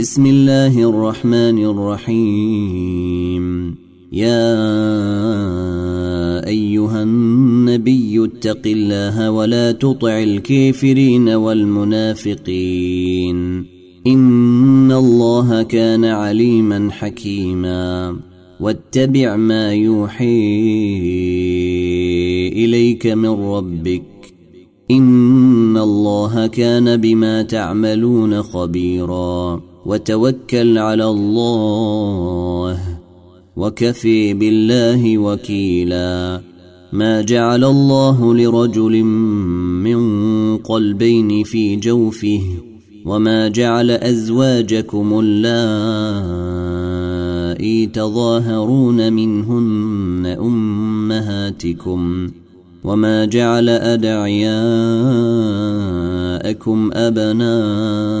بسم الله الرحمن الرحيم. يا أيها النبي اتق الله ولا تطع الكافرين والمنافقين. إن الله كان عليما حكيما. واتبع ما يوحي إليك من ربك. إن الله كان بما تعملون خبيرا. وتوكل على الله وكفي بالله وكيلا ما جعل الله لرجل من قلبين في جوفه وما جعل أزواجكم اللائي تظاهرون منهن أمهاتكم وما جعل أدعياءكم أبناءكم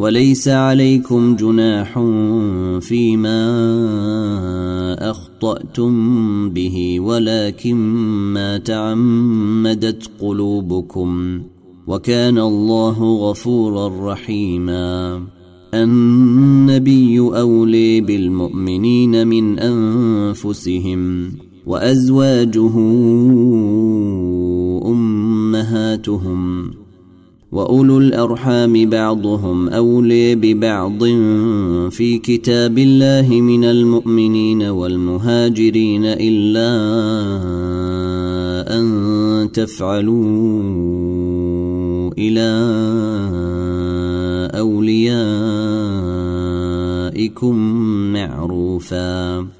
وليس عليكم جناح فيما أخطأتم به ولكن ما تعمدت قلوبكم. وكان الله غفورا رحيما. النبي أولي بالمؤمنين من أنفسهم وأزواجه أمهاتهم. واولو الارحام بعضهم اولي ببعض في كتاب الله من المؤمنين والمهاجرين الا ان تفعلوا إلى اوليائكم معروفا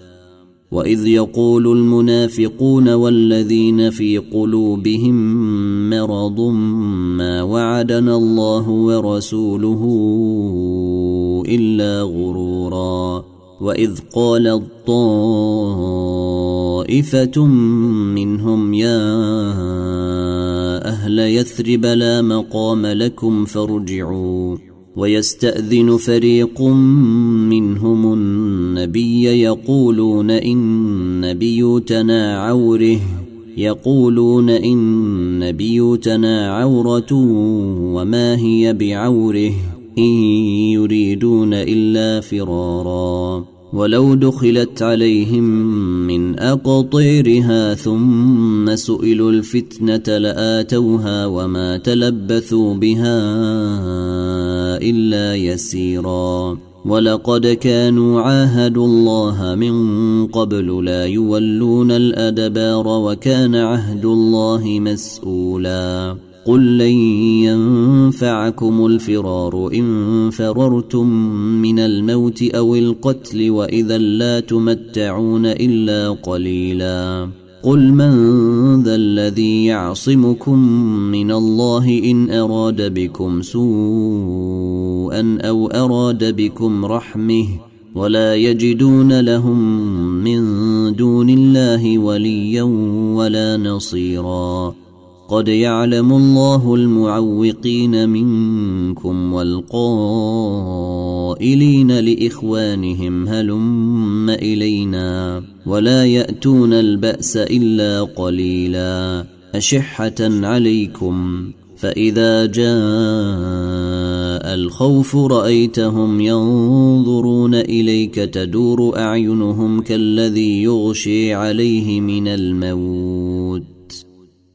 وإذ يقول المنافقون والذين في قلوبهم مرض ما وعدنا الله ورسوله إلا غرورا. وإذ قال الطائفة منهم يا أهل يثرب لا مقام لكم فارجعوا. ويستأذن فريق منهم النبي يقولون إن بيوتنا عوره يقولون إن بيوتنا عورة وما هي بعوره إن يريدون إلا فرارا. ولو دخلت عليهم من أقطيرها ثم سئلوا الفتنة لآتوها وما تلبثوا بها إلا يسيرا. ولقد كانوا عاهدوا الله من قبل لا يولون الأدبار وكان عهد الله مسؤولا. قل لن ينفعكم الفرار ان فررتم من الموت أو القتل واذا لا تمتعون الا قليلا قل من ذا الذي يعصمكم من الله ان اراد بكم سوءا أو اراد بكم رحمه ولا يجدون لهم من دون الله وليا ولا نصيرا قد يعلم الله المعوقين منكم والقائلين لاخوانهم هلم الينا ولا ياتون الباس الا قليلا اشحه عليكم فاذا جاء الخوف رايتهم ينظرون اليك تدور اعينهم كالذي يغشي عليه من الموت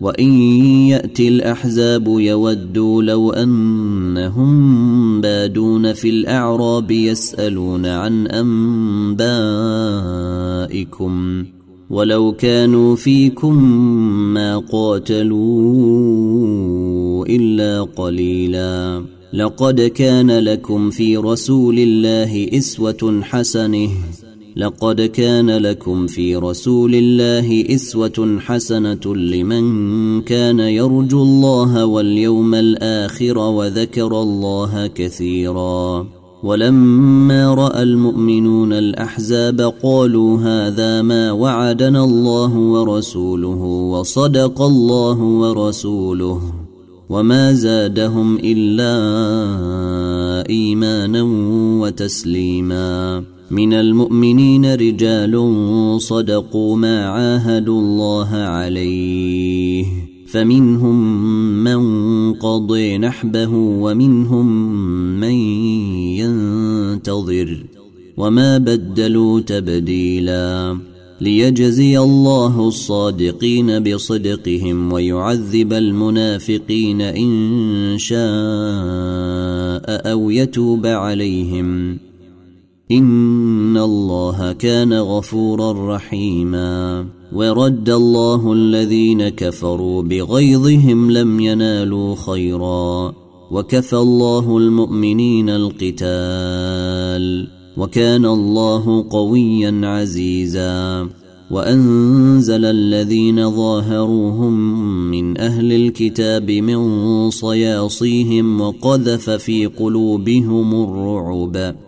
وإن يأتي الأحزاب يودوا لو أنهم بادون في الأعراب يسألون عن أنبائكم ولو كانوا فيكم ما قاتلوا إلا قليلا. لقد كان لكم في رسول الله إسوة حسنة. لقد كان لكم في رسول الله إسوة حسنة لمن كان يرجو الله واليوم الآخر وذكر الله كثيرا. ولما رأى المؤمنون الأحزاب قالوا هذا ما وعدنا الله ورسوله وصدق الله ورسوله وما زادهم إلا إيمانا وتسليما. من المؤمنين رجال صدقوا ما عاهدوا الله عليه. فمنهم من قضي نحبه ومنهم من ينتظر. وما بدلوا تبديلا. ليجزي الله الصادقين بصدقهم ويعذب المنافقين إن شاء أو يتوب عليهم. إن الله كان غفورا رحيما. ورد الله الذين كفروا بغيظهم لم ينالوا خيرا. وكفى الله المؤمنين القتال. وكان الله قويا عزيزا. وأنزل الذين ظاهروهم من أهل الكتاب من صياصيهم وقذف في قلوبهم الرعب.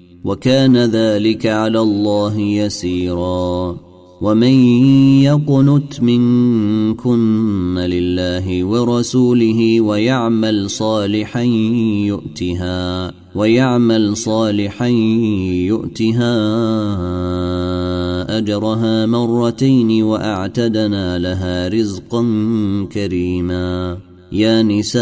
وكان ذلك على الله يسيرا. ومن يقنت منكن لله ورسوله ويعمل صالحا يؤتها ويعمل صالحا يؤتها أجرها مرتين وأعتدنا لها رزقا كريما. يا نساء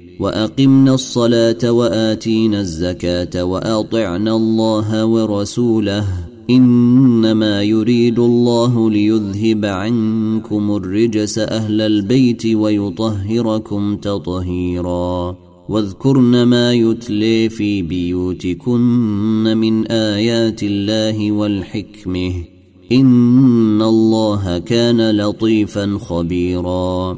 وأقمنا الصلاة وآتينا الزكاة وأطعنا الله ورسوله إنما يريد الله ليذهب عنكم الرجس أهل البيت ويطهركم تطهيرا واذكرن ما يتلي في بيوتكن من آيات الله والحكمة إن الله كان لطيفا خبيرا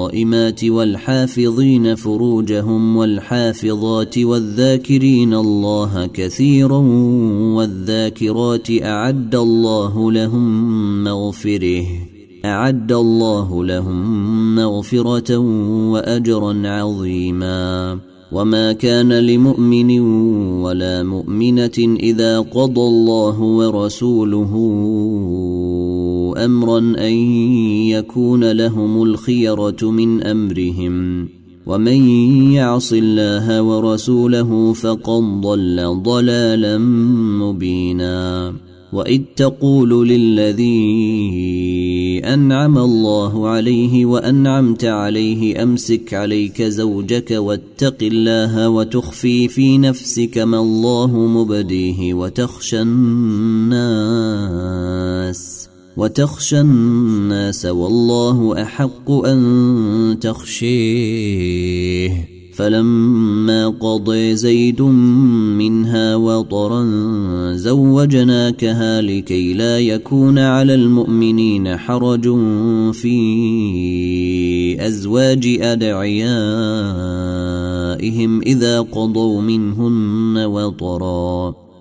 والصائمات والحافظين فروجهم والحافظات والذاكرين الله كثيرا والذاكرات أعد الله لهم مغفرة أعد الله لهم مغفرة واجرا عظيما. وما كان لمؤمن ولا مؤمنة إذا قضى الله ورسوله أمرا أن يكون لهم الخيرة من أمرهم ومن يعص الله ورسوله فقد ضل ضلالا مبينا. وإذ تقول للذي أنعم الله عليه وأنعمت عليه أمسك عليك زوجك واتق الله وتخفي في نفسك ما الله مبديه وتخشى الناس. وتخشى الناس والله أحق أن تخشيه. فلما قضي زيد منها وطرا زوجناكها لكي لا يكون على المؤمنين حرج في أزواج أدعيائهم إذا قضوا منهن وطرا.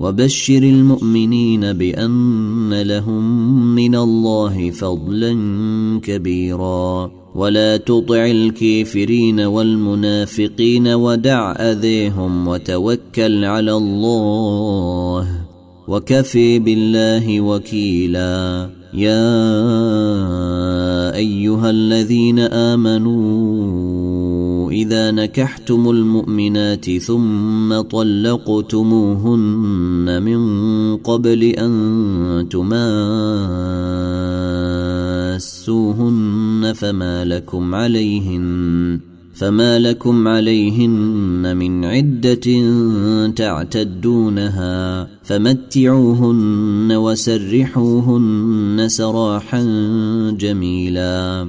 وبشر المؤمنين بأن لهم من الله فضلا كبيرا. ولا تطع الكافرين والمنافقين ودع أذيهم وتوكل على الله وكفي بالله وكيلا. يا أيها الذين آمنوا إذا نكحتم المؤمنات ثم طلقتموهن من قبل أن تماسوهن فما لكم عليهن فما لكم عليهن من عدة تعتدونها فمتعوهن وسرحوهن سراحا جميلا.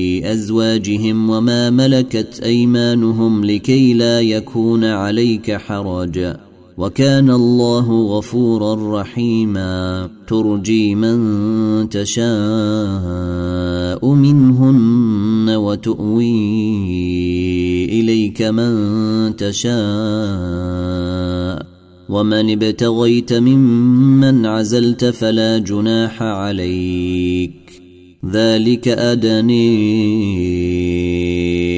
ازواجهم وما ملكت أيمانهم لكي لا يكون عليك حرج وكان الله غفورا رحيما. ترجي من تشاء منهن وتؤوي إليك من تشاء. ومن ابتغيت ممن عزلت فلا جناح عليك. ذلك أدني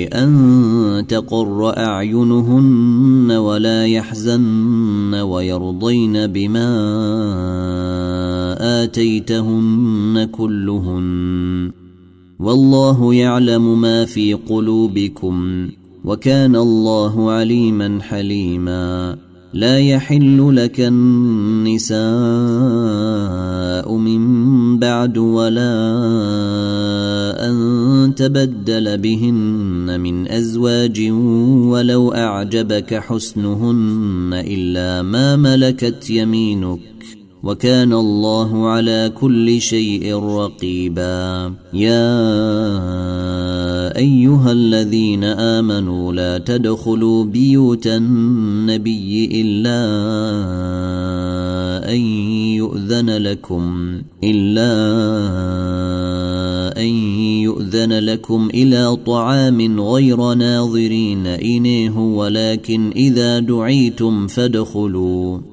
أن تقر أعينهن ولا يحزن ويرضين بما آتيتهن كلهن. والله يعلم ما في قلوبكم وكان الله عليما حليما. لا يحل لك النساء من بعد ولا أن تبدل بهن من أزواج ولو أعجبك حسنهن إلا ما ملكت يمينك. وكان الله على كل شيء رقيبا. يا أيها الذين آمنوا لا تدخلوا بيوت النبي إلا أن يؤذن لكم إلا أن يؤذن لكم إلى طعام غير ناظرين إنيه ولكن إذا دعيتم فادخلوا.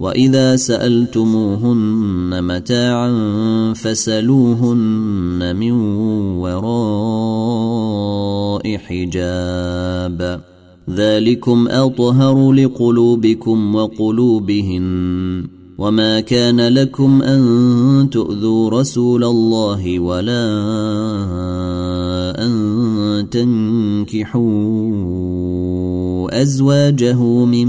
وإذا سألتموهن متاعا فسلوهن من وراء حجاب. ذلكم أطهر لقلوبكم وقلوبهن. وما كان لكم أن تؤذوا رسول الله ولا أن تنكحوا أزواجه من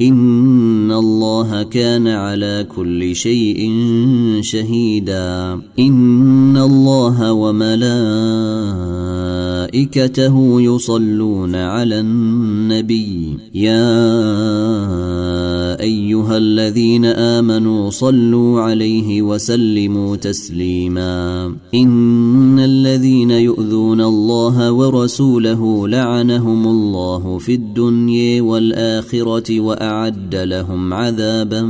ان الله كان على كل شيء شهيدا. ان الله وملائكته يصلون على النبي. يا ايها الذين امنوا صلوا عليه وسلموا تسليما. ان الذين يؤذون الله ورسوله لعنهم الله في الدنيا والاخره واعد لهم عذابا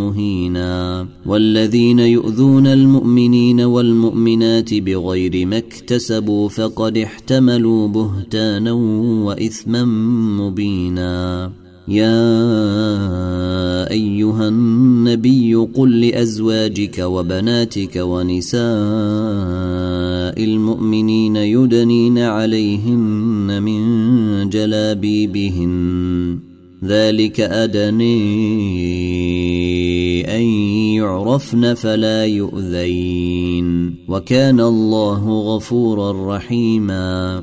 مهينا. والذين يؤذون المؤمنين والمؤمنات بغير ما اكتسبوا فقد احتملوا بهتانا واثما مبينا. يا أيها النبي قل لأزواجك وبناتك ونساء المؤمنين يدنين عليهن من جلابيبهن. ذلك أدني أن يعرفن فلا يؤذين. وكان الله غفورا رحيما.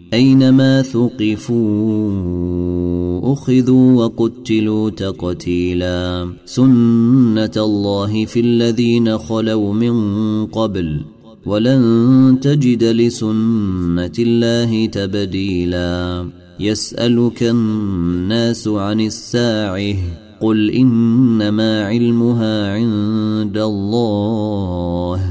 أينما ثقفوا أخذوا وقتلوا تقتيلا. سنة الله في الذين خلوا من قبل ولن تجد لسنة الله تبديلا. يسألك الناس عن الساعة قل إنما علمها عند الله.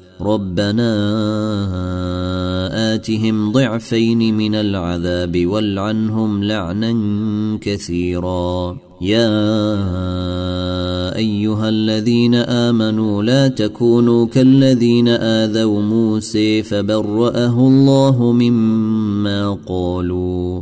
ربنا آتهم ضعفين من العذاب والعنهم لعنا كثيرا. يا أيها الذين آمنوا لا تكونوا كالذين آذوا موسى فبرأه الله مما قالوا.